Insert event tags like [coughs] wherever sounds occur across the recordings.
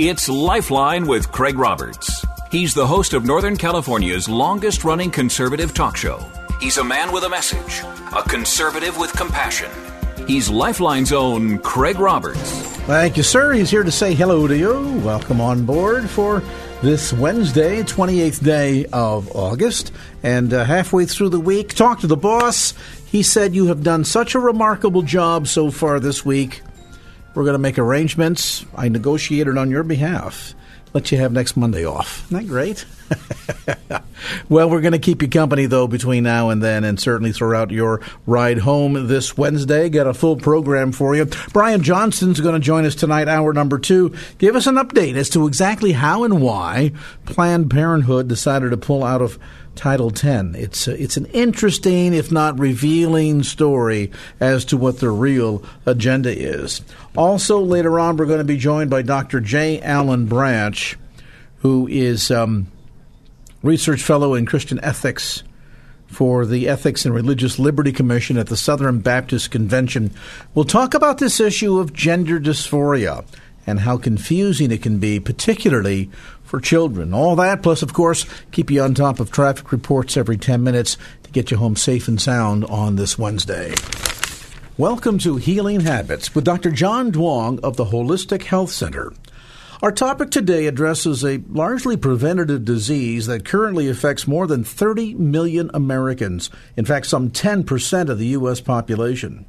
It's Lifeline with Craig Roberts. He's the host of Northern California's longest running conservative talk show. He's a man with a message, a conservative with compassion. He's Lifeline's own Craig Roberts. Thank you, sir. He's here to say hello to you. Welcome on board for this Wednesday, 28th day of August, and uh, halfway through the week. Talk to the boss. He said, You have done such a remarkable job so far this week. We're going to make arrangements. I negotiated on your behalf. Let you have next Monday off. Isn't that great? [laughs] well, we're going to keep you company, though, between now and then, and certainly throughout your ride home this Wednesday. Got a full program for you. Brian Johnson's going to join us tonight, hour number two. Give us an update as to exactly how and why Planned Parenthood decided to pull out of Title 10. It's a, it's an interesting, if not revealing, story as to what the real agenda is. Also, later on, we're going to be joined by Dr. J. Alan Branch, who is um, research fellow in Christian ethics for the Ethics and Religious Liberty Commission at the Southern Baptist Convention. We'll talk about this issue of gender dysphoria and how confusing it can be, particularly for children. All that, plus, of course, keep you on top of traffic reports every 10 minutes to get you home safe and sound on this Wednesday. Welcome to Healing Habits with Dr. John Duong of the Holistic Health Center. Our topic today addresses a largely preventative disease that currently affects more than 30 million Americans, in fact, some 10% of the U.S. population.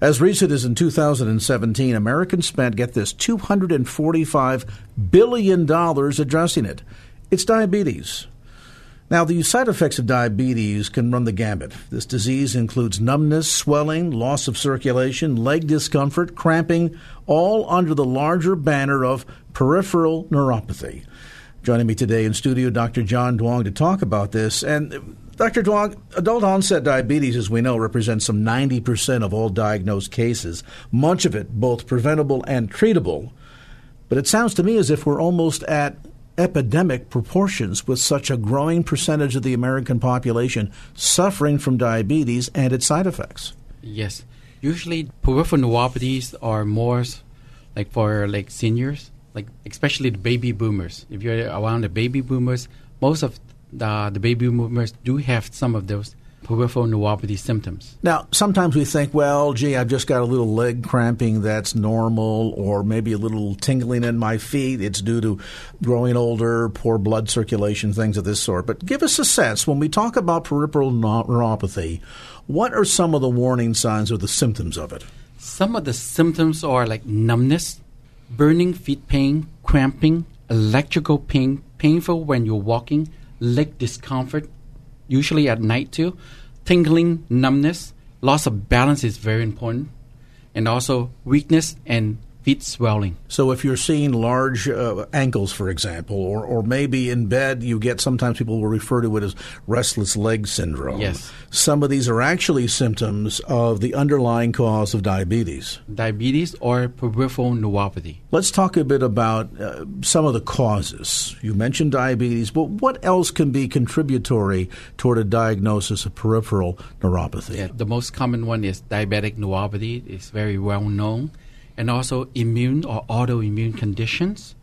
As recent as in 2017, Americans spent, get this, $245 billion addressing it. It's diabetes. Now, the side effects of diabetes can run the gamut. This disease includes numbness, swelling, loss of circulation, leg discomfort, cramping, all under the larger banner of peripheral neuropathy. Joining me today in studio, Dr. John Duong, to talk about this. And Dr. Duong, adult onset diabetes, as we know, represents some 90% of all diagnosed cases, much of it both preventable and treatable. But it sounds to me as if we're almost at epidemic proportions with such a growing percentage of the American population suffering from diabetes and its side effects. Yes. Usually peripheral neuropathies are more like for like seniors, like especially the baby boomers. If you're around the baby boomers, most of the, the baby boomers do have some of those peripheral neuropathy symptoms. Now, sometimes we think, well, gee, I've just got a little leg cramping that's normal, or maybe a little tingling in my feet. It's due to growing older, poor blood circulation, things of this sort. But give us a sense when we talk about peripheral neuropathy, what are some of the warning signs or the symptoms of it? Some of the symptoms are like numbness, burning feet pain, cramping, electrical pain, painful when you're walking, leg discomfort, usually at night too. Tingling, numbness, loss of balance is very important, and also weakness and feet swelling. So, if you're seeing large uh, ankles, for example, or, or maybe in bed, you get sometimes people will refer to it as restless leg syndrome. Yes. Some of these are actually symptoms of the underlying cause of diabetes. Diabetes or peripheral neuropathy. Let's talk a bit about uh, some of the causes. You mentioned diabetes, but what else can be contributory toward a diagnosis of peripheral neuropathy? Yeah, the most common one is diabetic neuropathy. It's very well known and also immune or autoimmune conditions.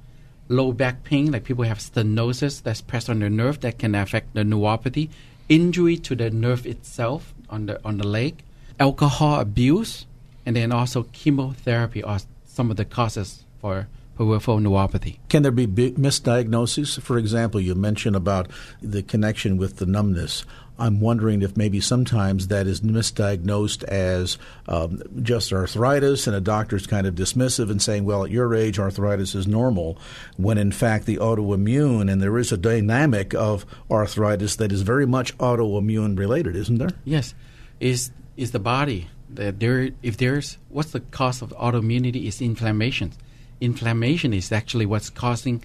Low back pain, like people have stenosis that's pressed on the nerve that can affect the neuropathy. Injury to the nerve itself on the on the leg. Alcohol abuse, and then also chemotherapy are some of the causes for peripheral neuropathy. Can there be misdiagnoses? For example, you mentioned about the connection with the numbness. I'm wondering if maybe sometimes that is misdiagnosed as um, just arthritis, and a doctor's kind of dismissive and saying, well, at your age, arthritis is normal, when in fact the autoimmune, and there is a dynamic of arthritis that is very much autoimmune related, isn't there? Yes. Is, is the body that there, if there's what's the cause of autoimmunity is inflammation. Inflammation is actually what's causing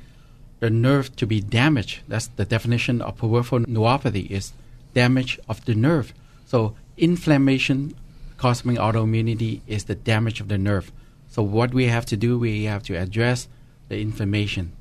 the nerve to be damaged. That's the definition of peripheral neuropathy is damage of the nerve. So inflammation causing autoimmunity is the damage of the nerve. So what we have to do, we have to address the inflammation,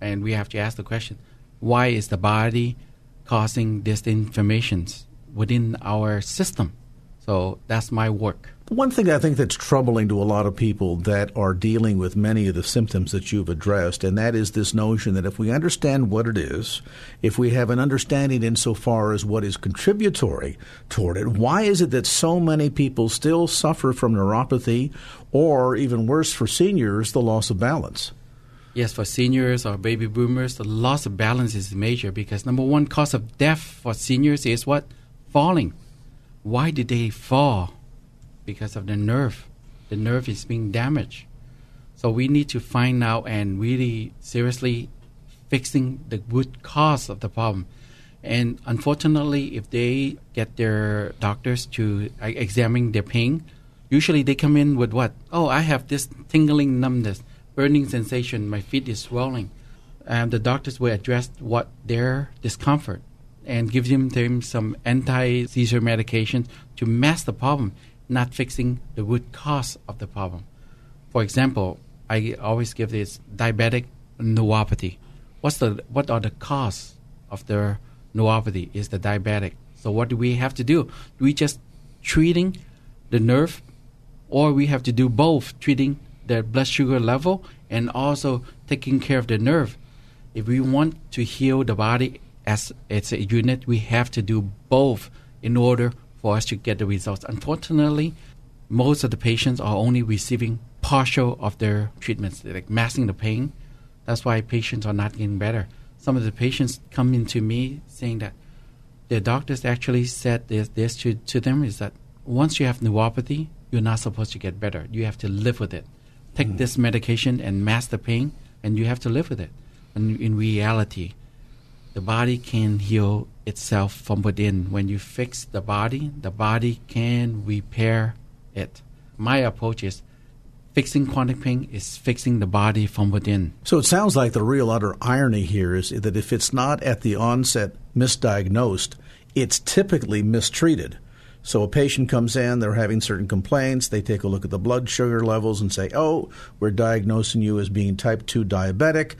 and we have to ask the question: Why is the body causing these inflammations within our system? So that's my work. One thing I think that's troubling to a lot of people that are dealing with many of the symptoms that you've addressed, and that is this notion that if we understand what it is, if we have an understanding insofar as what is contributory toward it, why is it that so many people still suffer from neuropathy, or even worse for seniors, the loss of balance? Yes, for seniors or baby boomers, the loss of balance is major because number one cause of death for seniors is what? Falling why did they fall? Because of the nerve. The nerve is being damaged. So we need to find out and really seriously fixing the root cause of the problem. And unfortunately, if they get their doctors to examine their pain, usually they come in with what? Oh, I have this tingling numbness, burning sensation, my feet is swelling. And the doctors will address what their discomfort and give them, them some anti-seizure medication to mask the problem, not fixing the root cause of the problem. For example, I always give this diabetic neuropathy. What's the what are the cause of the neuropathy? Is the diabetic. So what do we have to do? Do we just treating the nerve, or we have to do both, treating the blood sugar level and also taking care of the nerve. If we want to heal the body as it's a unit, we have to do both in order for us to get the results. Unfortunately, most of the patients are only receiving partial of their treatments, like masking the pain. That's why patients are not getting better. Some of the patients come into me saying that their doctors actually said this, this to, to them is that once you have neuropathy, you're not supposed to get better. You have to live with it. Take mm. this medication and mask the pain, and you have to live with it. And in reality, the body can heal itself from within. When you fix the body, the body can repair it. My approach is fixing chronic pain is fixing the body from within. So it sounds like the real utter irony here is that if it's not at the onset misdiagnosed, it's typically mistreated. So a patient comes in, they're having certain complaints, they take a look at the blood sugar levels and say, "Oh, we're diagnosing you as being type 2 diabetic."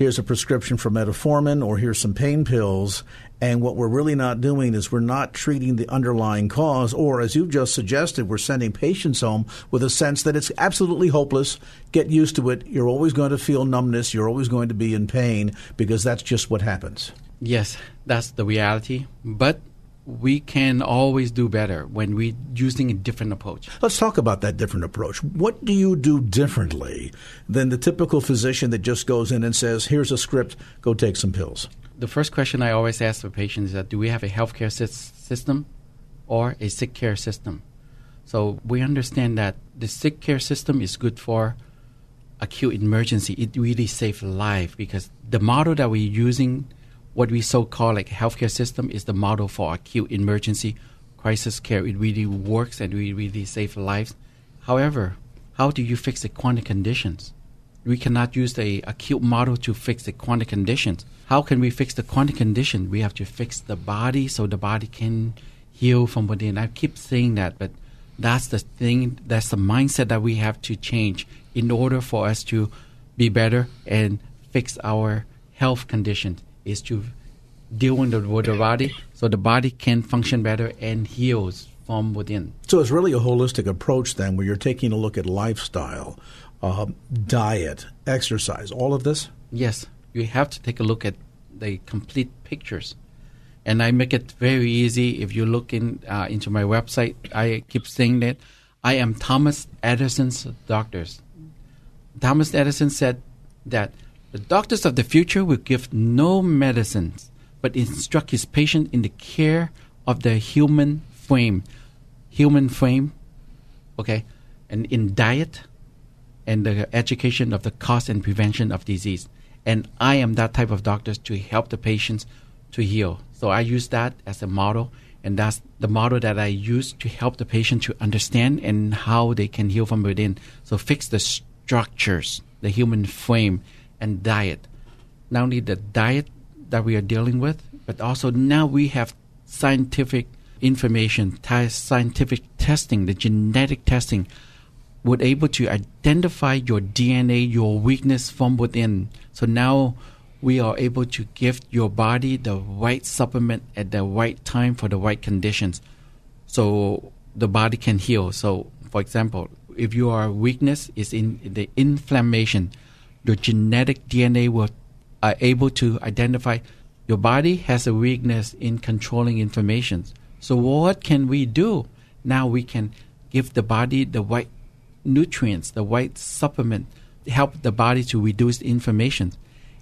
here's a prescription for metformin or here's some pain pills. And what we're really not doing is we're not treating the underlying cause, or as you've just suggested, we're sending patients home with a sense that it's absolutely hopeless. Get used to it. You're always going to feel numbness. You're always going to be in pain because that's just what happens. Yes, that's the reality. But we can always do better when we're using a different approach. Let's talk about that different approach. What do you do differently than the typical physician that just goes in and says, here's a script, go take some pills? The first question I always ask the patients is that do we have a healthcare system or a sick care system? So we understand that the sick care system is good for acute emergency. It really saves life because the model that we're using – what we so call like healthcare system is the model for acute emergency crisis care. It really works and we really save lives. However, how do you fix the chronic conditions? We cannot use the acute model to fix the chronic conditions. How can we fix the chronic condition? We have to fix the body so the body can heal from within. I keep saying that, but that's the thing, that's the mindset that we have to change in order for us to be better and fix our health conditions is to deal with the, with the body so the body can function better and heals from within. So it's really a holistic approach then where you're taking a look at lifestyle, uh, diet, exercise, all of this? Yes. You have to take a look at the complete pictures. And I make it very easy. If you look in, uh, into my website, I keep saying that I am Thomas Edison's doctors. Thomas Edison said that the doctors of the future will give no medicines, but instruct his patient in the care of the human frame. Human frame, okay, and in diet and the education of the cause and prevention of disease. And I am that type of doctor to help the patients to heal. So I use that as a model, And that's the model that I use to help the patient to understand and how they can heal from within. So fix the structures, the human frame, and diet. Not only the diet that we are dealing with, but also now we have scientific information, scientific testing, the genetic testing, would able to identify your DNA, your weakness from within. So now we are able to give your body the right supplement at the right time for the right conditions, so the body can heal. So, for example, if your weakness is in the inflammation, your genetic DNA will are able to identify your body has a weakness in controlling inflammation. So what can we do? Now we can give the body the right nutrients, the right supplement, help the body to reduce inflammation.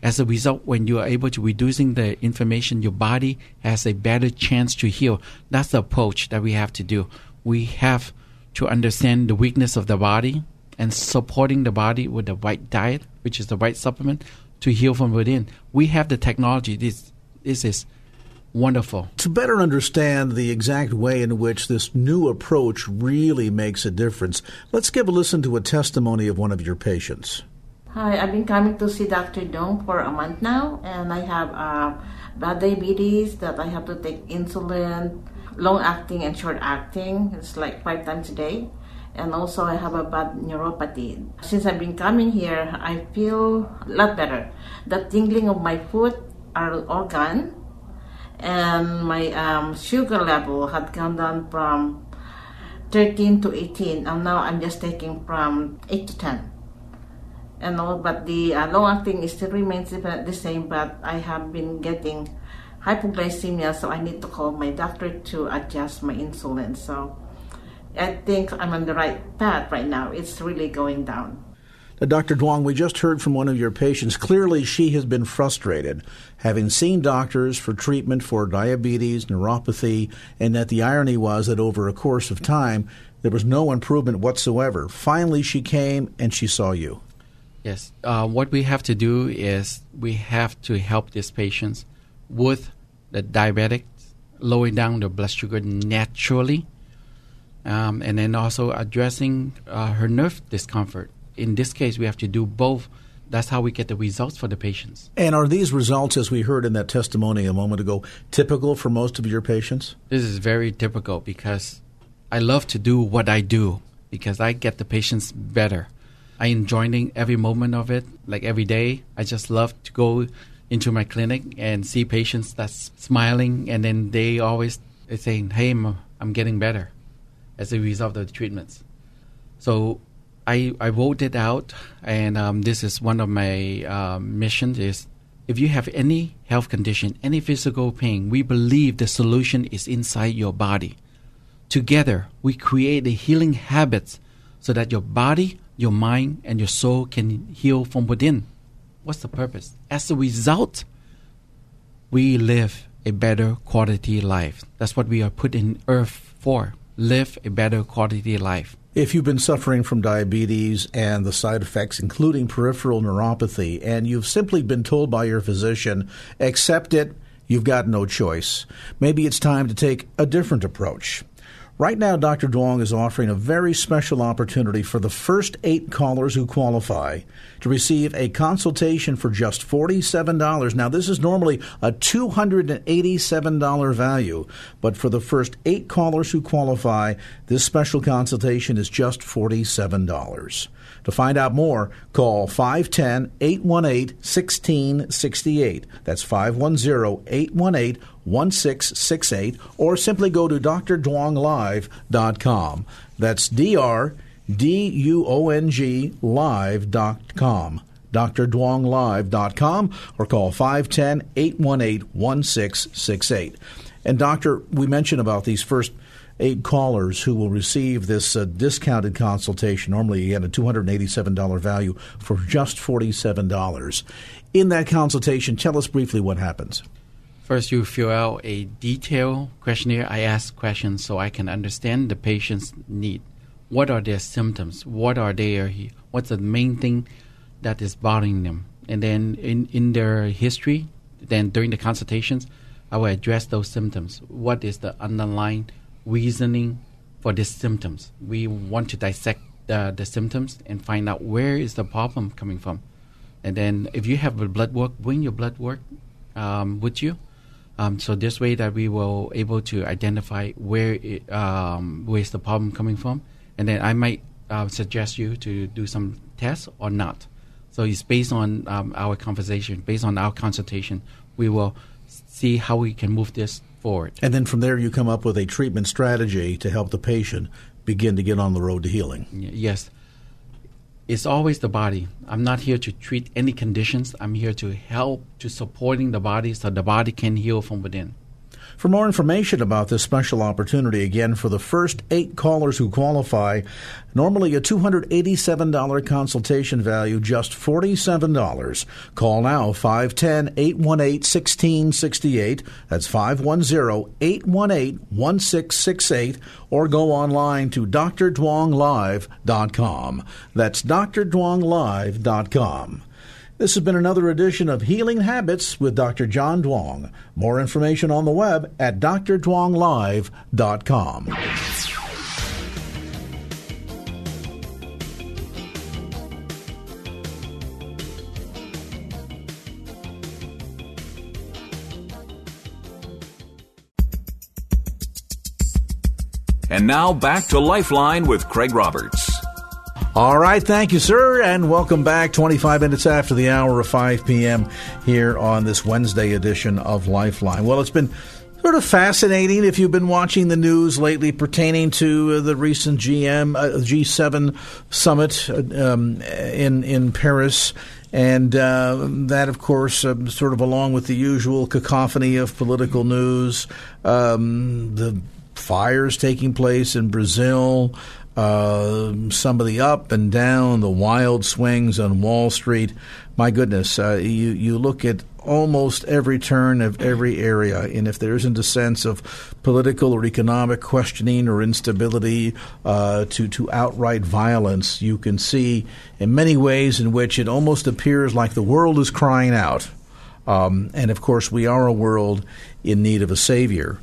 As a result, when you are able to reducing the inflammation, your body has a better chance to heal. That's the approach that we have to do. We have to understand the weakness of the body and supporting the body with the right diet, which is the right supplement, to heal from within. We have the technology. This this is wonderful. To better understand the exact way in which this new approach really makes a difference, let's give a listen to a testimony of one of your patients. Hi, I've been coming to see Dr. Duong for a month now, and I have uh, bad diabetes that I have to take insulin, long acting and short acting. It's like five times a day. And also, I have a bad neuropathy. Since I've been coming here, I feel a lot better. The tingling of my foot are all gone and my um, sugar level had gone down from 13 to 18 and now i'm just taking from 8 to 10 and all but the uh, long acting still remains the same but i have been getting hypoglycemia so i need to call my doctor to adjust my insulin. So i think i'm on the right path right now. It's really going down now, Dr. Duong, we just heard from one of your patients. Clearly, she has been frustrated, having seen doctors for treatment for diabetes, neuropathy, and that the irony was that over a course of time, there was no improvement whatsoever. Finally, she came and she saw you. Yes. Uh, what we have to do is we have to help these patients with the diabetic, lowering down the blood sugar naturally, um, and then also addressing uh, her nerve discomfort in this case, we have to do both. That's how we get the results for the patients. And are these results, as we heard in that testimony a moment ago, typical for most of your patients? This is very typical because I love to do what I do because I get the patients better. I enjoy every moment of it, like every day. I just love to go into my clinic and see patients that's smiling, and then they always saying, "Hey, I'm getting better," as a result of the treatments. So I, I wrote it out, and um, this is one of my uh, missions is if you have any health condition, any physical pain, we believe the solution is inside your body. Together, we create the healing habits so that your body, your mind, and your soul can heal from within. What's the purpose? As a result, we live a better quality life. That's what we are put in earth for. Live a better quality life. If you've been suffering from diabetes and the side effects, including peripheral neuropathy, and you've simply been told by your physician, accept it, you've got no choice. Maybe it's time to take a different approach. Right now, Dr. Duong is offering a very special opportunity for the first eight callers who qualify to receive a consultation for just $47. Now, this is normally a $287 value, but for the first eight callers who qualify, this special consultation is just $47. To find out more, call 510 818 1668. That's 510 818 1668 or simply go to drduonglive.com. That's D R D U O N G live.com. drduonglive.com or call 510 818 1668. And, Doctor, we mentioned about these first eight callers who will receive this uh, discounted consultation. Normally, get a $287 value for just $47. In that consultation, tell us briefly what happens. First, you fill out a detailed questionnaire. I ask questions so I can understand the patient's need. What are their symptoms? What are their what's the main thing that is bothering them? And then in, in their history, then during the consultations, I will address those symptoms. What is the underlying reasoning for the symptoms? We want to dissect the, symptoms and find out where is the problem coming from. And then if you have a blood work, bring your blood work um, with you. Um, so this way that we will able to identify where it, um, where's the problem coming from, and then I might uh, suggest you to do some tests or not. So it's based on um, our conversation, based on our consultation, we will see how we can move this forward. And then from there, you come up with a treatment strategy to help the patient begin to get on the road to healing. Yes. It's always the body. I'm not here to treat any conditions. I'm here to help to supporting the body so the body can heal from within. For more information about this special opportunity, again, for the first eight callers who qualify, normally a $287 consultation value, just $47. Call now 510 818 1668. That's 510 818 1668. Or go online to drduonglive.com. That's drduonglive.com. This has been another edition of Healing Habits with Dr. John Duong. More information on the web at drduonglive.com. And now back to Lifeline with Craig Roberts. All right, thank you, sir, and welcome back. 25 minutes after the hour of 5 p.m. here on this Wednesday edition of Lifeline. Well, it's been sort of fascinating if you've been watching the news lately pertaining to uh, the recent GM uh, G7 summit uh, um, in in Paris. And uh, that, of course, uh, sort of along with the usual cacophony of political news, um, the fires taking place in Brazil, uh, some of the up and down, the wild swings on Wall Street. My goodness, uh, you you look at almost every turn of every area, and if there isn't a sense of political or economic questioning or instability uh, to to outright violence, you can see in many ways in which it almost appears like the world is crying out. Um, and of course, we are a world in need of a savior.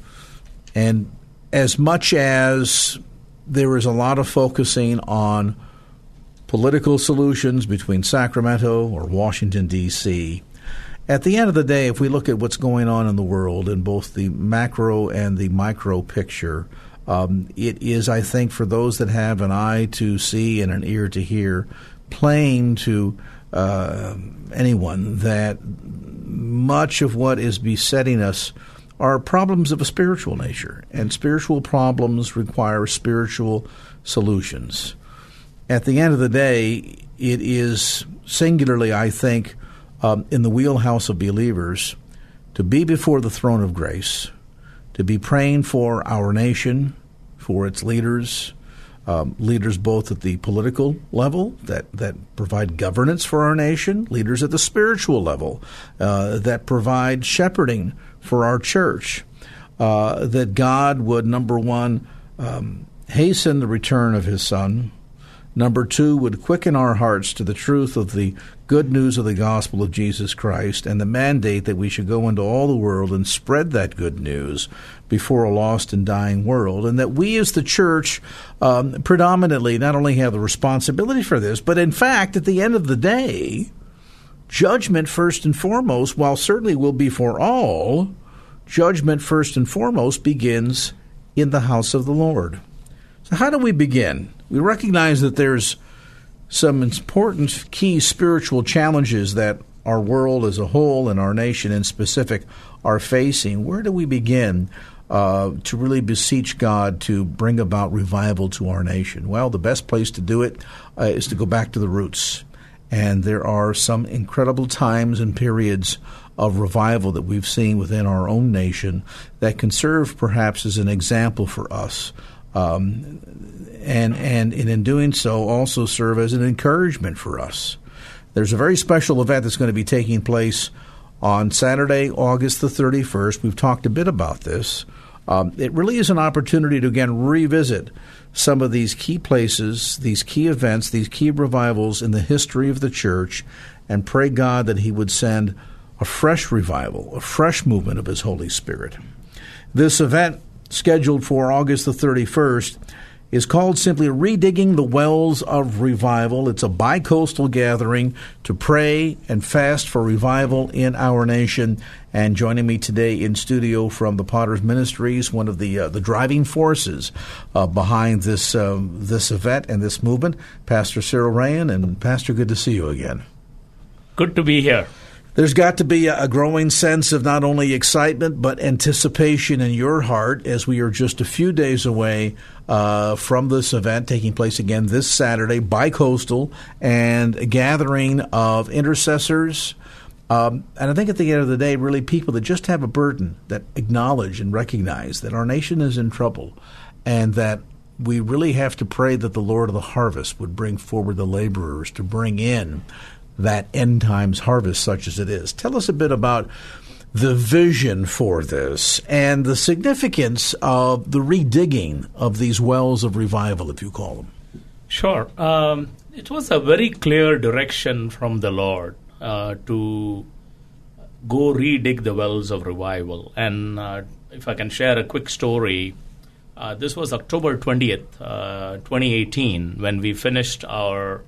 And as much as there is a lot of focusing on political solutions between Sacramento or Washington, D.C. At the end of the day, if we look at what's going on in the world in both the macro and the micro picture, um, it is, I think, for those that have an eye to see and an ear to hear, plain to uh, anyone that much of what is besetting us are problems of a spiritual nature, and spiritual problems require spiritual solutions. At the end of the day, it is singularly, I think, um, in the wheelhouse of believers to be before the throne of grace, to be praying for our nation, for its leaders, um, leaders both at the political level that, that provide governance for our nation, leaders at the spiritual level uh, that provide shepherding for our church. Uh, that God would, number one, um, hasten the return of his Son. Number two, would quicken our hearts to the truth of the good news of the gospel of Jesus Christ and the mandate that we should go into all the world and spread that good news before a lost and dying world. And that we as the church um, predominantly not only have the responsibility for this, but in fact, at the end of the day, judgment first and foremost, while certainly will be for all, judgment first and foremost begins in the house of the Lord. So, how do we begin? We recognize that there's some important key spiritual challenges that our world as a whole and our nation in specific are facing. Where do we begin uh, to really beseech God to bring about revival to our nation? Well, the best place to do it uh, is to go back to the roots. And there are some incredible times and periods of revival that we've seen within our own nation that can serve perhaps as an example for us. Um, and, and, and in doing so, also serve as an encouragement for us. There's a very special event that's going to be taking place on Saturday, August the 31st. We've talked a bit about this. Um, it really is an opportunity to again revisit some of these key places, these key events, these key revivals in the history of the church, and pray God that He would send a fresh revival, a fresh movement of His Holy Spirit. This event, scheduled for August the 31st, is called simply Redigging the Wells of Revival. It's a bicoastal gathering to pray and fast for revival in our nation. And joining me today in studio from the Potter's Ministries, one of the uh, the driving forces uh, behind this um, this event and this movement, Pastor Cyril Ryan. And Pastor, good to see you again. Good to be here. There's got to be a growing sense of not only excitement but anticipation in your heart as we are just a few days away uh, from this event taking place again this Saturday, bi-coastal, and a gathering of intercessors. Um, and I think at the end of the day, really people that just have a burden that acknowledge and recognize that our nation is in trouble and that we really have to pray that the Lord of the harvest would bring forward the laborers to bring in that end times harvest, such as it is. Tell us a bit about the vision for this and the significance of the redigging of these wells of revival, if you call them. Sure. Um, it was a very clear direction from the Lord uh, to go redig the wells of revival. And uh, if I can share a quick story, uh, this was October 20th, uh, 2018, when we finished our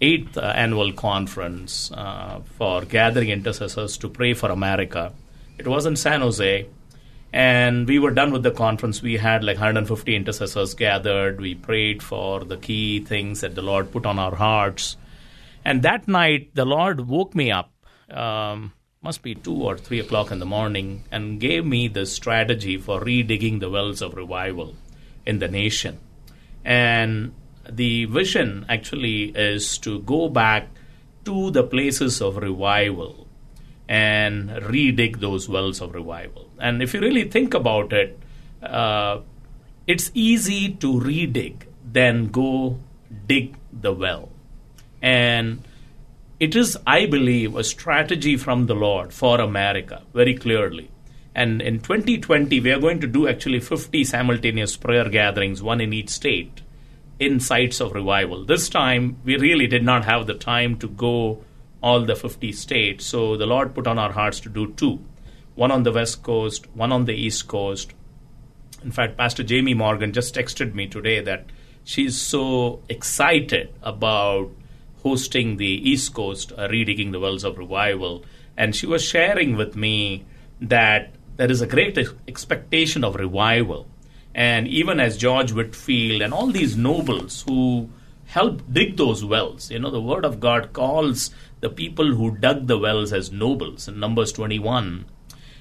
eighth uh, annual conference uh, for gathering intercessors to pray for America. It was in San Jose, and we were done with the conference. We had like 150 intercessors gathered. We prayed for the key things that the Lord put on our hearts. And that night, the Lord woke me up, um, must be two or three o'clock in the morning, and gave me the strategy for redigging the wells of revival in the nation. And the vision actually is to go back to the places of revival and redig those wells of revival. And if you really think about it, uh, it's easy to redig than go dig the well. And it is, I believe, a strategy from the Lord for America, very clearly. And in 2020, we are going to do actually 50 simultaneous prayer gatherings, one in each state in sites of revival. This time, we really did not have the time to go all the 50 states, so the Lord put on our hearts to do two one on the West Coast, one on the East Coast. In fact, Pastor Jamie Morgan just texted me today that she's so excited about hosting the East Coast, uh, redigging the wells of revival. And she was sharing with me that there is a great expectation of revival and even as George Whitefield and all these nobles who helped dig those wells. You know, the Word of God calls the people who dug the wells as nobles in Numbers 21.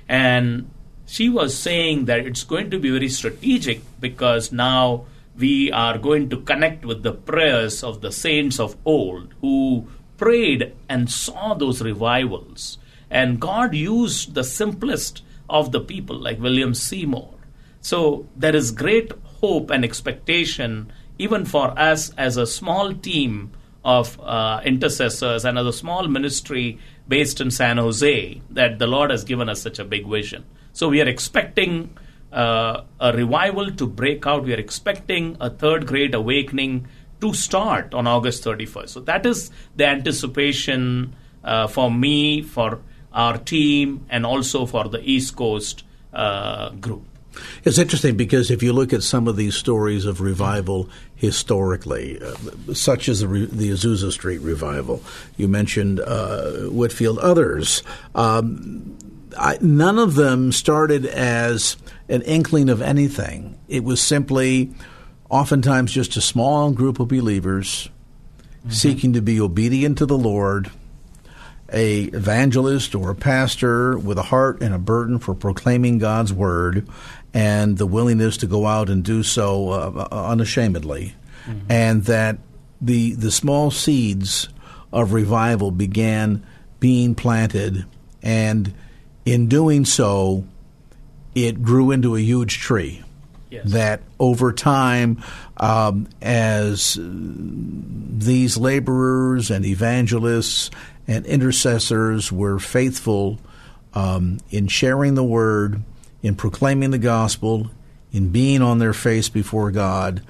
And she was saying that it's going to be very strategic because now we are going to connect with the prayers of the saints of old who prayed and saw those revivals. And God used the simplest of the people, like William Seymour so there is great hope and expectation, even for us as a small team of uh, intercessors and as a small ministry based in San Jose, that the Lord has given us such a big vision. So we are expecting uh, a revival to break out. We are expecting a third great awakening to start on August 31st. So that is the anticipation uh, for me, for our team, and also for the East Coast uh, group. It's interesting because if you look at some of these stories of revival historically, uh, such as the, the, Azusa Street revival, you mentioned uh, Whitefield, others, um, I, none of them started as an inkling of anything. It was simply, oftentimes, just a small group of believers mm-hmm. seeking to be obedient to the Lord a evangelist or a pastor with a heart and a burden for proclaiming God's word and the willingness to go out and do so uh, uh, unashamedly, mm-hmm. and that the the small seeds of revival began being planted, and in doing so, it grew into a huge tree. Yes. That over time, um, as these laborers and evangelists and intercessors were faithful um, in sharing the word in proclaiming the gospel, in being on their face before God,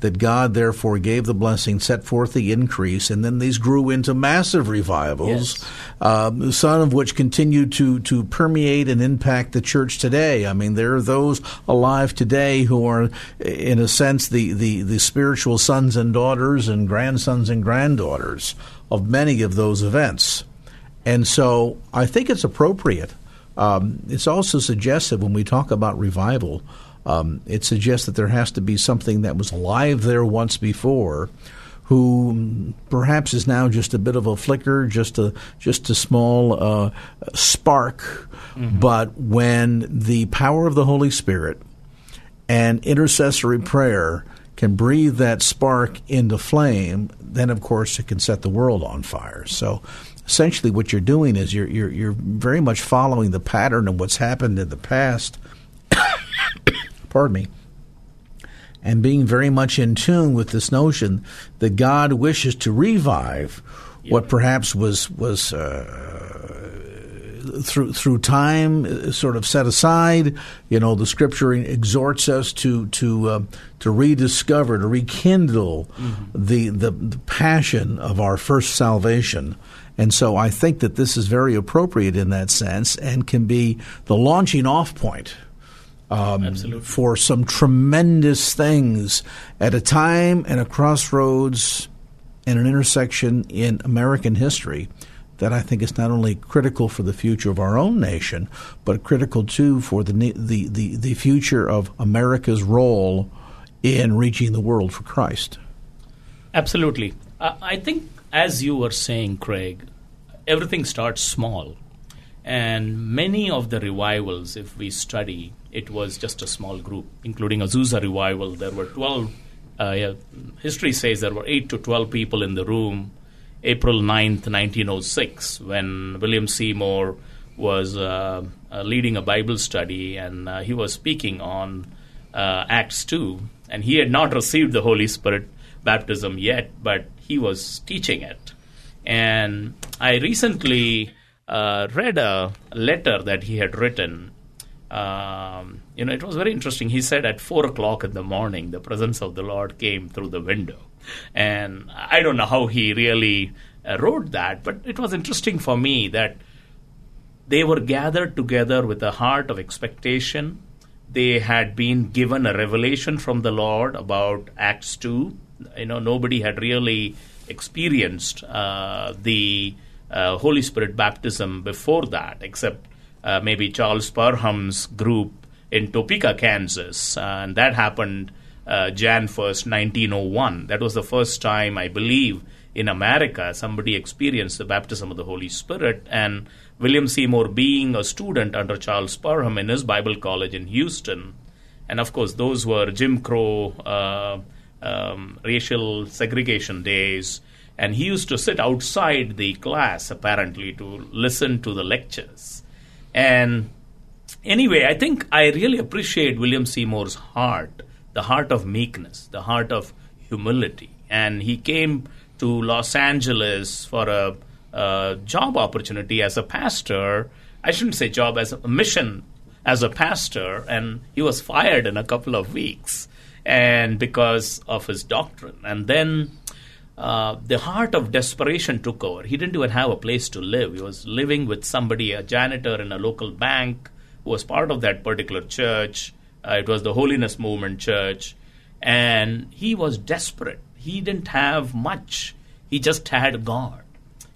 that God therefore gave the blessing, set forth the increase, and then these grew into massive revivals, Yes. um, some of which continue to, to permeate and impact the church today. I mean, there are those alive today who are, in a sense, the, the, the spiritual sons and daughters and grandsons and granddaughters of many of those events. And so I think it's appropriate. Um, it's also suggestive when we talk about revival, um, it suggests that there has to be something that was alive there once before, who perhaps is now just a bit of a flicker, just a just a small uh, spark. But when the power of the Holy Spirit and intercessory prayer can breathe that spark into flame, then of course it can set the world on fire. So essentially what you're doing is you're you're, you're very much following the pattern of what's happened in the past. [coughs] Pardon me. And being very much in tune with this notion that God wishes to revive what perhaps was was uh, through through time uh, sort of set aside. You know, the Scripture exhorts us to to uh, to rediscover, to rekindle the, the the passion of our first salvation. And so, I think that this is very appropriate in that sense, and can be the launching off point um, for some tremendous things at a time and a crossroads and an intersection in American history that I think is not only critical for the future of our own nation, but critical too for the the the, the future of America's role in reaching the world for Christ. Absolutely. Uh, I think, as you were saying, Craig, everything starts small. And many of the revivals, if we study, it was just a small group, including Azusa revival. There were 12, uh, yeah, history says there were 8 to 12 people in the room, April 9th, 1906, when William Seymour was uh, uh, leading a Bible study and uh, he was speaking on uh, Acts 2. And he had not received the Holy Spirit baptism yet, but he was teaching it. And I recently uh, read a letter that he had written. Um, you know, it was very interesting. He said at four o'clock in the morning, the presence of the Lord came through the window. And I don't know how he really uh, wrote that, but it was interesting for me that they were gathered together with a heart of expectation. They had been given a revelation from the Lord about Acts 2. You know, nobody had really experienced uh, the uh, Holy Spirit baptism before that, except uh, maybe Charles Parham's group in Topeka, Kansas. Uh, and that happened uh, Jan 1st, 1901. That was the first time, I believe, in America somebody experienced the baptism of the Holy Spirit. And William Seymour being a student under Charles Parham in his Bible college in Houston. And of course, those were Jim Crow uh, um, racial segregation days. And he used to sit outside the class, apparently, to listen to the lectures. And anyway, I think I really appreciate William Seymour's heart, the heart of meekness, the heart of humility. And he came to Los Angeles for a, a job opportunity as a pastor. I shouldn't say job, as a mission as a pastor, and he was fired in a couple of weeks and because of his doctrine. And then uh, the heart of desperation took over. He didn't even have a place to live. He was living with somebody, a janitor in a local bank, who was part of that particular church. Uh, it was the Holiness Movement Church. And he was desperate. He didn't have much, he just had God.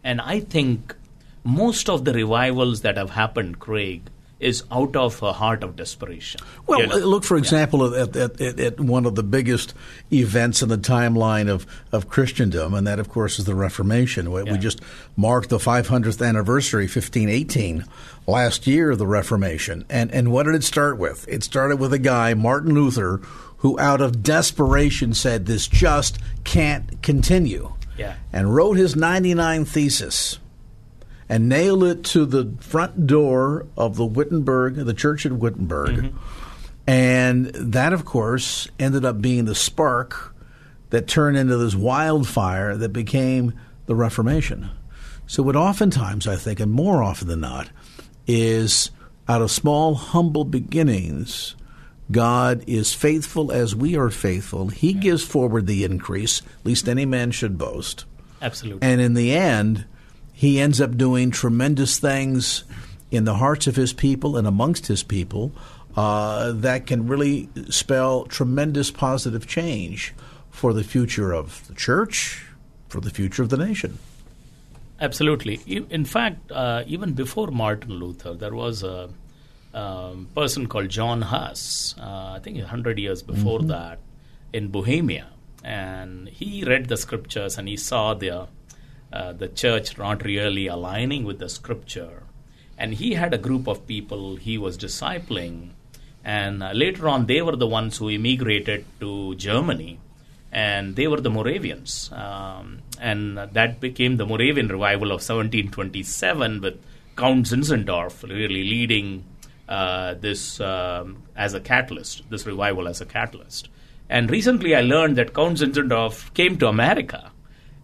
And I think most of the revivals that have happened, Craig, is out of a heart of desperation. Well, You know? look for example at, at, at, at one of the biggest events in the timeline of, of Christendom, and that, of course, is the Reformation. We, we just marked the 500th anniversary, 1518, last year of the Reformation. And and what did it start with? It started with a guy, Martin Luther, who, out of desperation, said this just can't continue, Yeah. and wrote his 99 thesis and nailed it to the front door of the Wittenberg, the church at Wittenberg. Mm-hmm. And that, of course, ended up being the spark that turned into this wildfire that became the Reformation. So, what oftentimes I think, and more often than not, is out of small, humble beginnings, God is faithful as we are faithful. He gives forward the increase, least any man should boast. Absolutely. And in the end, he ends up doing tremendous things in the hearts of his people and amongst his people uh, that can really spell tremendous positive change for the future of the church, for the future of the nation. Absolutely. In fact, uh, even before Martin Luther, there was a um, person called John Huss, uh, I think 100 years before mm-hmm. that, in Bohemia. And he read the scriptures and he saw the, uh, the church not really aligning with the scripture. And he had a group of people he was discipling. And uh, later on, they were the ones who immigrated to Germany. And they were the Moravians. Um, and that became the Moravian revival of 1727 with Count Zinzendorf really leading uh, this um, as a catalyst, this revival as a catalyst. And recently I learned that Count Zinzendorf came to America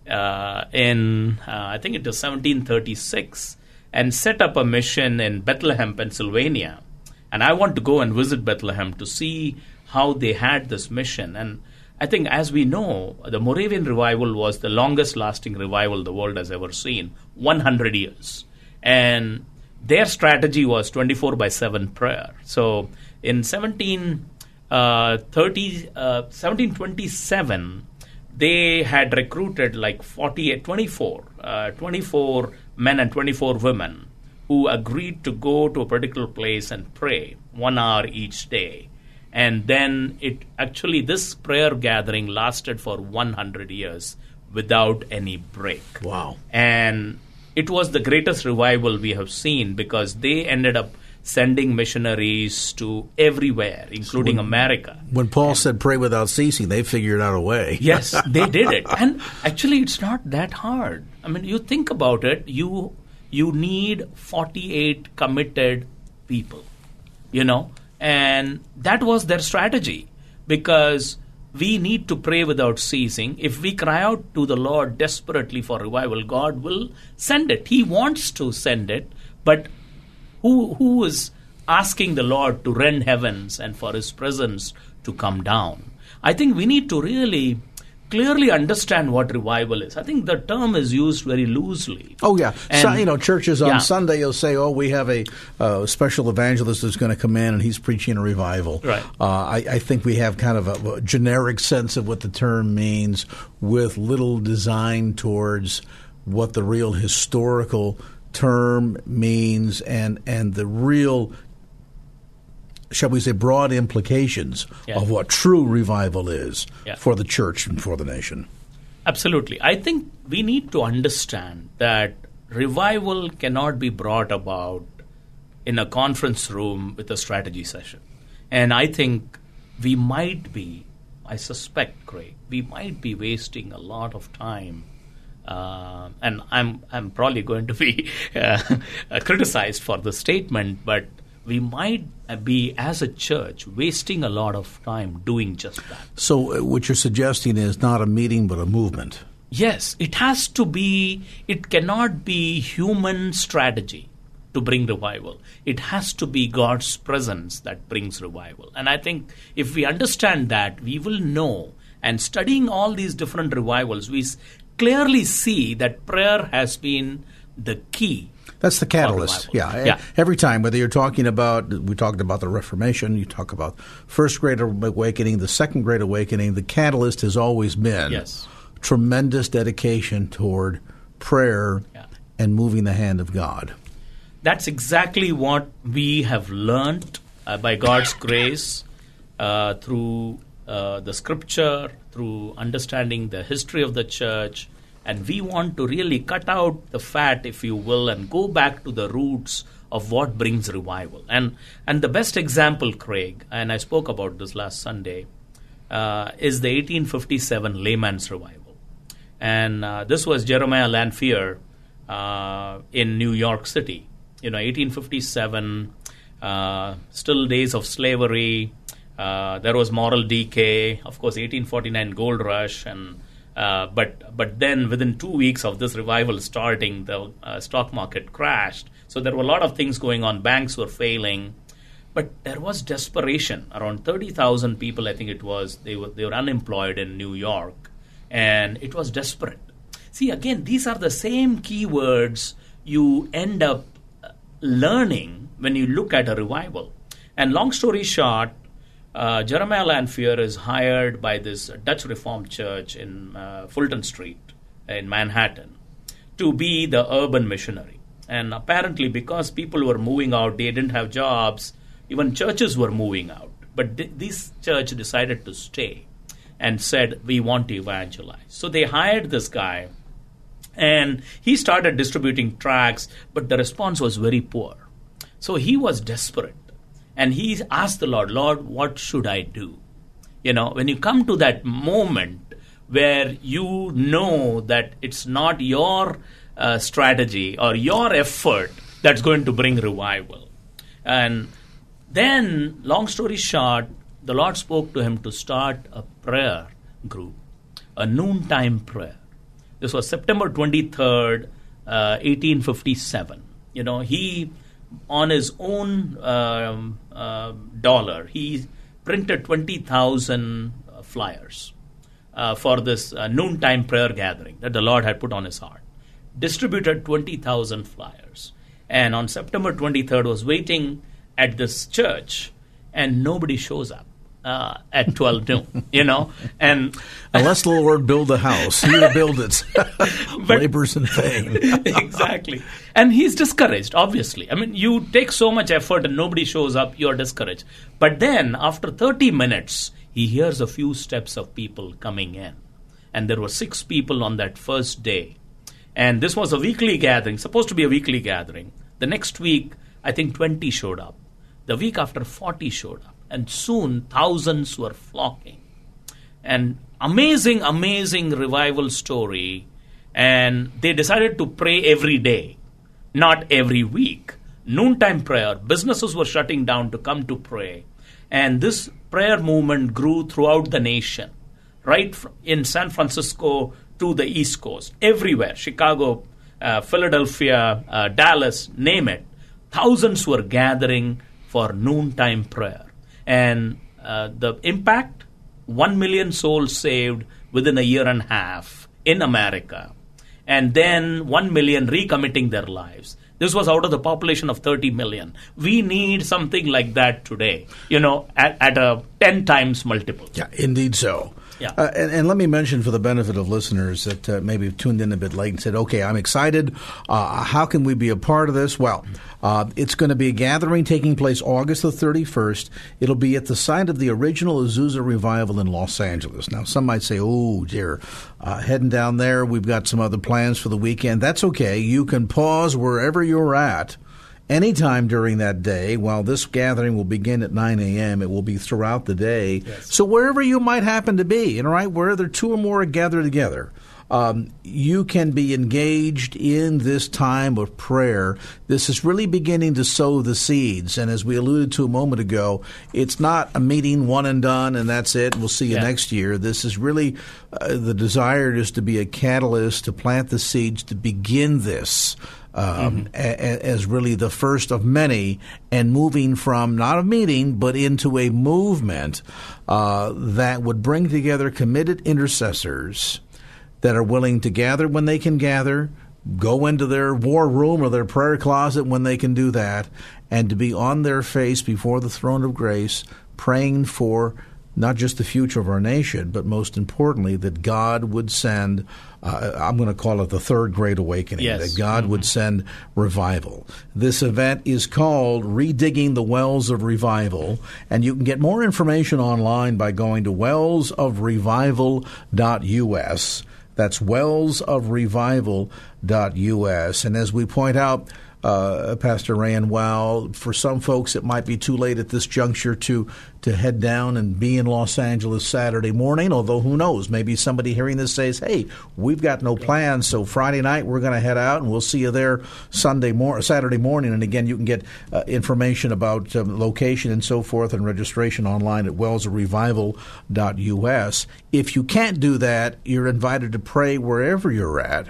uh, in, uh, I think it was 1736, and set up a mission in Bethlehem, Pennsylvania. And I want to go and visit Bethlehem to see how they had this mission. And I think, as we know, the Moravian revival was the longest lasting revival the world has ever seen 100 years. And their strategy was 24 by 7 prayer. So in 1730, uh, uh, 1727, they had recruited like 48, 24, uh, 24 men and 24 women who agreed to go to a particular place and pray one hour each day. And then it actually, this prayer gathering lasted for 100 years without any break. Wow. And it was the greatest revival we have seen because they ended up sending missionaries to everywhere, including when, America. When Paul and, said pray without ceasing, they figured out a way. [laughs] yes, they did it. [laughs] And actually it's not that hard. I mean, you think about it, you you need 48 committed people, you know, and that was their strategy because we need to pray without ceasing. If we cry out to the Lord desperately for revival, God will send it. He wants to send it, but who who is asking the Lord to rend heavens and for his presence to come down? I think we need to really clearly understand what revival is. I think the term is used very loosely. Oh yeah, and, so, you know, churches on yeah. Sunday you'll say, "Oh, we have a uh, special evangelist that's going to come in and he's preaching a revival." Right. Uh, I, I, think we have kind of a, a, generic sense of what the term means, with little design towards what the real historical term means and and the real shall we say, broad implications yeah. of what true revival is yeah. for the church and for the nation. Absolutely. I think we need to understand that revival cannot be brought about in a conference room with a strategy session. And I think we might be, I suspect, Craig, we might be wasting a lot of time. Uh, and I'm I'm probably going to be [laughs] uh, criticized for the statement, but we might be, as a church, wasting a lot of time doing just that. So, uh, what you're suggesting is not a meeting, but a movement. Yes, it has to be, it cannot be human strategy to bring revival. It has to be God's presence that brings revival. And I think if we understand that, we will know. And studying all these different revivals, we clearly see that prayer has been the key that's the catalyst. Yeah. yeah. Every time, whether you're talking about, we talked about the Reformation, you talk about First Great Awakening, the Second Great Awakening, the catalyst has always been yes. tremendous dedication toward prayer yeah. and moving the hand of God. That's exactly what we have learned uh, by God's grace uh, through uh, the scripture, through understanding the history of the church, and we want to really cut out the fat, if you will, and go back to the roots of what brings revival. And, and the best example, Craig, and I spoke about this last Sunday, uh, is the 1857 layman's revival. And uh, this was Jeremiah Lanphier uh, in New York City. You know, 1857, uh, still days of slavery. Uh, there was moral decay. Of course, 1849 gold rush and uh, but but then within two weeks of this revival starting, the uh, stock market crashed. So there were a lot of things going on. Banks were failing. but there was desperation. Around 30,000 people, I think it was, they were, they were unemployed in New York, and it was desperate. See, again, these are the same keywords you end up uh, learning when you look at a revival. And long story short, uh, Jeremiah Lanphier is hired by this Dutch Reformed Church in uh, Fulton Street in Manhattan to be the urban missionary. And apparently, because people were moving out, they didn't have jobs, even churches were moving out. But th- this church decided to stay and said, We want to evangelize. So they hired this guy and he started distributing tracts, but the response was very poor. So he was desperate and he asked the Lord, Lord, what should I do? You know, when you come to that moment where you know that it's not your uh, strategy or your effort that's going to bring revival. And then, long story short, the Lord spoke to him to start a prayer group, a noontime prayer. This was September 23rd, uh, 1857. You know, he, on his own um, uh, dollar, he printed 20,000 uh, flyers uh, for this uh, noontime prayer gathering that the Lord had put on his heart. Distributed 20,000 flyers. And on September 23rd, was waiting at this church, and nobody shows up. Uh, at 12 noon, [laughs] you know, and unless the Lord build a house, He will build it. [laughs] [laughs] Labors in vain. exactly, and he's discouraged. Obviously, I mean, you take so much effort and nobody shows up, you're discouraged. But then, after 30 minutes, he hears a few steps of people coming in, and there were six people on that first day, and this was a weekly gathering, supposed to be a weekly gathering. The next week, I think 20 showed up. The week after, 40 showed up and soon thousands were flocking. And amazing, amazing revival story. And they decided to pray every day, not every week. Noontime prayer, businesses were shutting down to come to pray. And this prayer movement grew throughout the nation, right in San Francisco to the East Coast, everywhere Chicago, uh, Philadelphia, uh, Dallas, name it. Thousands were gathering for noontime prayer and uh, the impact 1 million souls saved within a year and a half in America, and then 1 million recommitting their lives. This was out of the population of 30 million. We need something like that today, you know, at, at a 10 times multiple. Yeah, indeed so. Yeah. Uh, and, and, let me mention for the benefit of listeners that uh, maybe tuned in a bit late and said, okay, I'm excited. Uh, how can we be a part of this? Well, uh, it's going to be a gathering taking place August the 31st. It'll be at the site of the original Azusa Revival in Los Angeles. Now, some might say, oh, dear, uh, heading down there, we've got some other plans for the weekend. That's okay. You can pause wherever you're at anytime during that day. While this gathering will begin at 9 a.m., it will be throughout the day. Yes. So wherever you might happen to be, you know, right, where there two or more are gathered together. Um, you can be engaged in this time of prayer. This is really beginning to sow the seeds. And as we alluded to a moment ago, it's not a meeting one and done and that's it. We'll see you yeah. next year. This is really uh, the desire is to be a catalyst to plant the seeds to begin this um, mm-hmm. a, as really the first of many, and moving from not a meeting but into a movement uh, that would bring together committed intercessors that are willing to gather when they can gather, go into their war room or their prayer closet when they can do that, and to be on their face before the throne of grace, praying for not just the future of our nation, but most importantly, that God would send uh, I'm going to call it the third great awakening, yes. that God mm-hmm. would send revival. This event is called Redigging the Wells of Revival, and you can get more information online by going to wellsofrevival.us. That's wellsofrevival.us. And as we point out, uh, Pastor Rand, while for some folks it might be too late at this juncture to to head down and be in Los Angeles Saturday morning. Although who knows? Maybe somebody hearing this says, "Hey, we've got no plans, so Friday night we're going to head out and we'll see you there Sunday mor- Saturday morning." And again, you can get uh, information about um, location and so forth and registration online at wellsrevival.us. If you can't do that, you're invited to pray wherever you're at.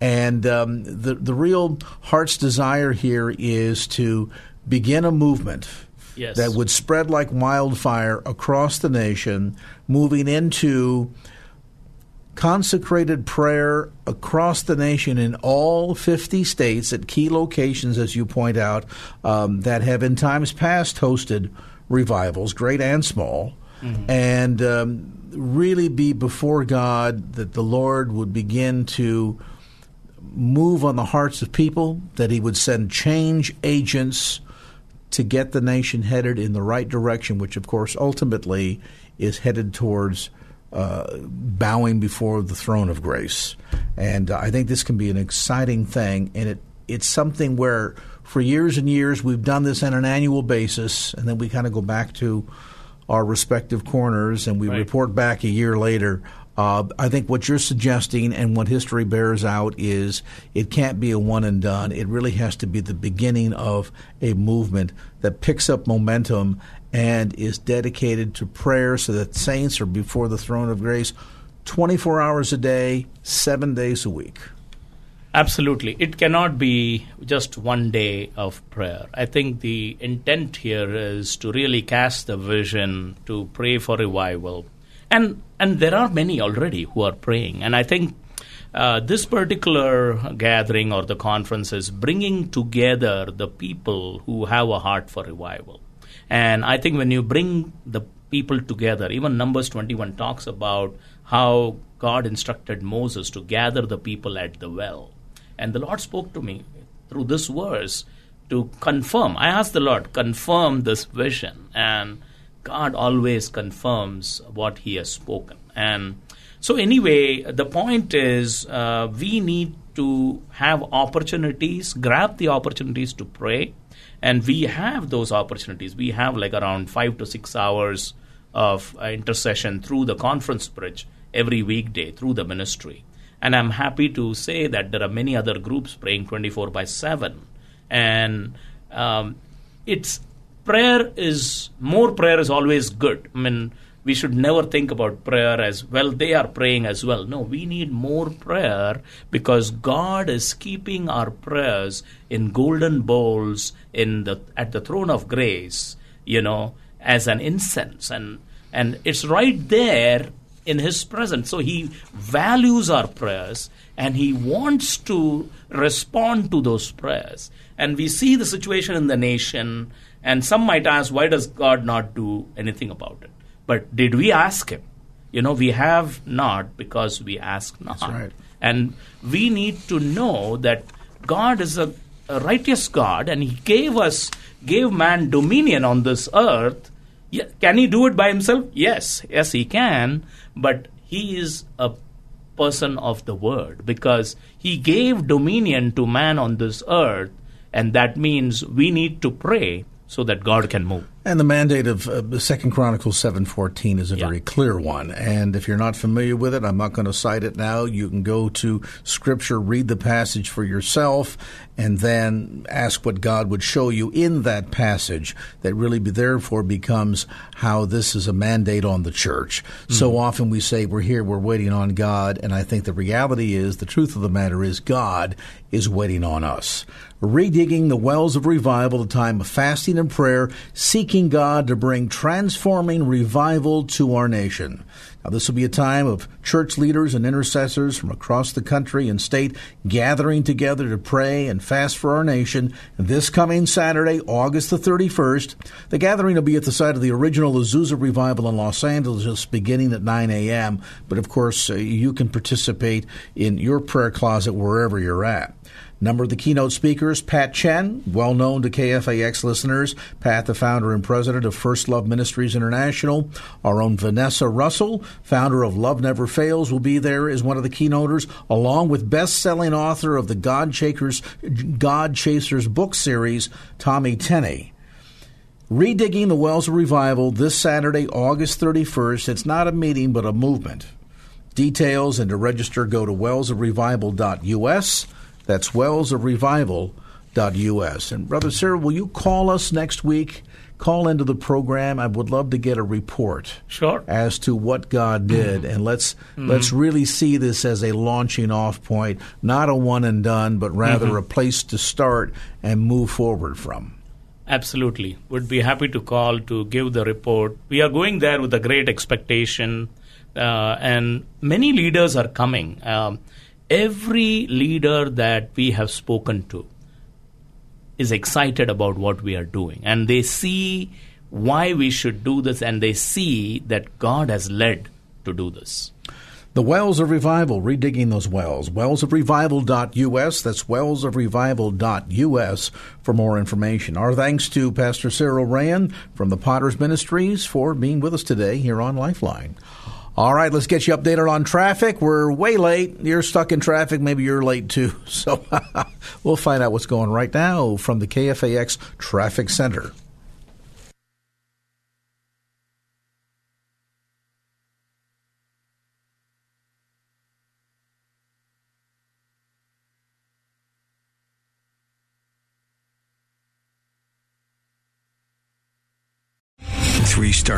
And um, the the real heart's desire here is to begin a movement Yes. that would spread like wildfire across the nation, moving into consecrated prayer across the nation in all 50 states at key locations, as you point out, um, that have in times past hosted revivals, great and small, and um, really be before God that the Lord would begin to move on the hearts of people, that He would send change agents to get the nation headed in the right direction, which, of course, ultimately is headed towards uh, bowing before the throne of grace. And I think this can be an exciting thing, and it it's something where for years and years we've done this on an annual basis, and then we kind of go back to our respective corners and we Right. report back a year later. Uh, I think what you're suggesting and what history bears out is it can't be a one and done. It really has to be the beginning of a movement that picks up momentum and is dedicated to prayer so that saints are before the throne of grace 24 hours a day, seven days a week. Absolutely. It cannot be just one day of prayer. I think the intent here is to really cast the vision to pray for revival. And and there are many already who are praying. And I think uh, this particular gathering or the conference is bringing together the people who have a heart for revival. And I think when you bring the people together, even Numbers 21 talks about how God instructed Moses to gather the people at the well. And the Lord spoke to me through this verse to confirm. I asked the Lord, confirm this vision. And God always confirms what He has spoken. And so, anyway, the point is uh, we need to have opportunities, grab the opportunities to pray. And we have those opportunities. We have like around five to six hours of uh, intercession through the conference bridge every weekday through the ministry. And I'm happy to say that there are many other groups praying 24 by 7. And um, it's prayer is more prayer is always good. I mean, we should never think about prayer as well, they are praying as well. No, we need more prayer because God is keeping our prayers in golden bowls in the at the throne of grace, you know, as an incense. And and it's right there in his presence. So he values our prayers and he wants to respond to those prayers. And we see the situation in the nation, and some might ask, why does God not do anything about it? But did we ask him? You know, we have not because we ask not. right. And we need to know that God is a, a righteous God and he gave us gave man dominion on this earth. Yeah, can he do it by himself? Yes, yes, he can. But he is a person of the word because he gave dominion to man on this earth, and that means we need to pray so that God can move. And the mandate of uh, Second Chronicles seven fourteen is a Yeah. very clear one. And if you're not familiar with it, I'm not going to cite it now. You can go to Scripture, read the passage for yourself, and then ask what God would show you in that passage. That really, be, therefore, becomes how this is a mandate on the church. So often we say we're here, we're waiting on God, and I think the reality is, the truth of the matter is, God is waiting on us. Redigging the wells of revival, a time of fasting and prayer, seeking God to bring transforming revival to our nation. Now, this will be a time of church leaders and intercessors from across the country and state gathering together to pray and fast for our nation. This coming Saturday, August the 31st, the gathering will be at the site of the original Azusa Revival in Los Angeles, beginning at 9 a.m. But of course, uh, you can participate in your prayer closet wherever you're at. Number of the keynote speakers, Pat Chen, well known to KFAX listeners. Pat, the founder and president of First Love Ministries International. Our own Vanessa Russell, founder of Love Never Fails, will be there as one of the keynoters, along with best-selling author of the God God Chasers book series, Tommy Tenney. Redigging the Wells of Revival this Saturday, August 31st. It's not a meeting, but a movement. Details and to register, go to wellsofrevival.us. That's wellsofrevival.us. And Brother Cyril, will you call us next week? Call into the program. I would love to get a report Sure. as to what God did, and let's let's really see this as a launching off point, not a one and done, but rather a place to start and move forward from. Absolutely. Would be happy to call to give the report. We are going there with a great expectation, uh, and many leaders are coming. Um, every leader that we have spoken to is excited about what we are doing, and they see why we should do this, and they see that God has led to do this. The Wells of Revival, redigging those wells. wells of Wellsofrevival.us. That's wells of wellsofrevival.us for more information. Our thanks to Pastor Cyril Rand from the Potters Ministries for being with us today here on Lifeline. All right, let's get you updated on traffic. We're way late. You're stuck in traffic. Maybe you're late too. [laughs] So [laughs] we'll find out what's going right now from the KFAX Traffic Center. Three star